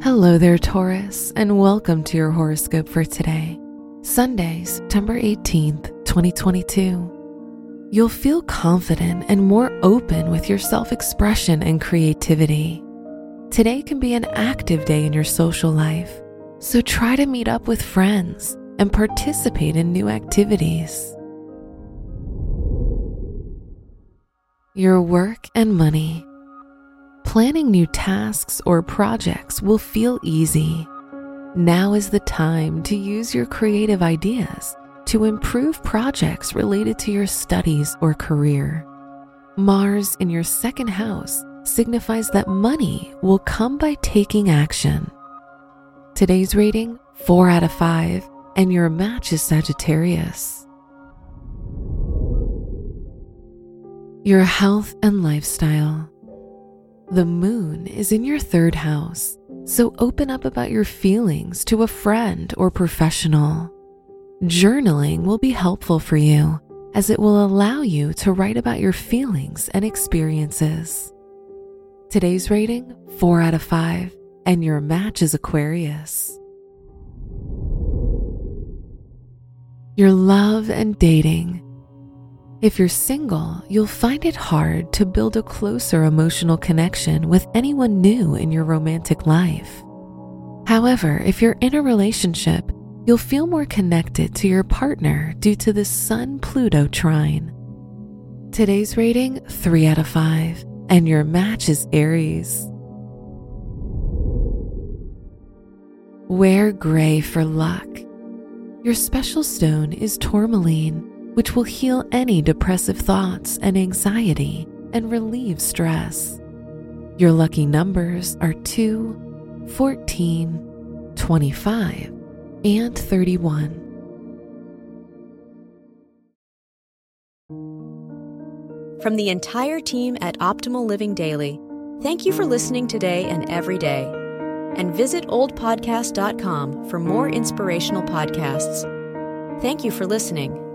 Hello there, Taurus, and welcome to your horoscope for today, Sunday, September 18th, 2022. You'll feel confident and more open with your self expression and creativity. Today can be an active day in your social life, so try to meet up with friends and participate in new activities. Your work and money. Planning new tasks or projects will feel easy. Now is the time to use your creative ideas to improve projects related to your studies or career. Mars in your second house signifies that money will come by taking action. Today's rating 4 out of 5, and your match is Sagittarius. Your health and lifestyle. The moon is in your third house, so open up about your feelings to a friend or professional. Journaling will be helpful for you as it will allow you to write about your feelings and experiences. Today's rating 4 out of 5, and your match is Aquarius. Your love and dating. If you're single, you'll find it hard to build a closer emotional connection with anyone new in your romantic life. However, if you're in a relationship, you'll feel more connected to your partner due to the Sun Pluto trine. Today's rating 3 out of 5, and your match is Aries. Wear gray for luck. Your special stone is tourmaline which will heal any depressive thoughts and anxiety and relieve stress. Your lucky numbers are 2, 14, 25, and 31. From the entire team at Optimal Living Daily, thank you for listening today and every day. And visit oldpodcast.com for more inspirational podcasts. Thank you for listening.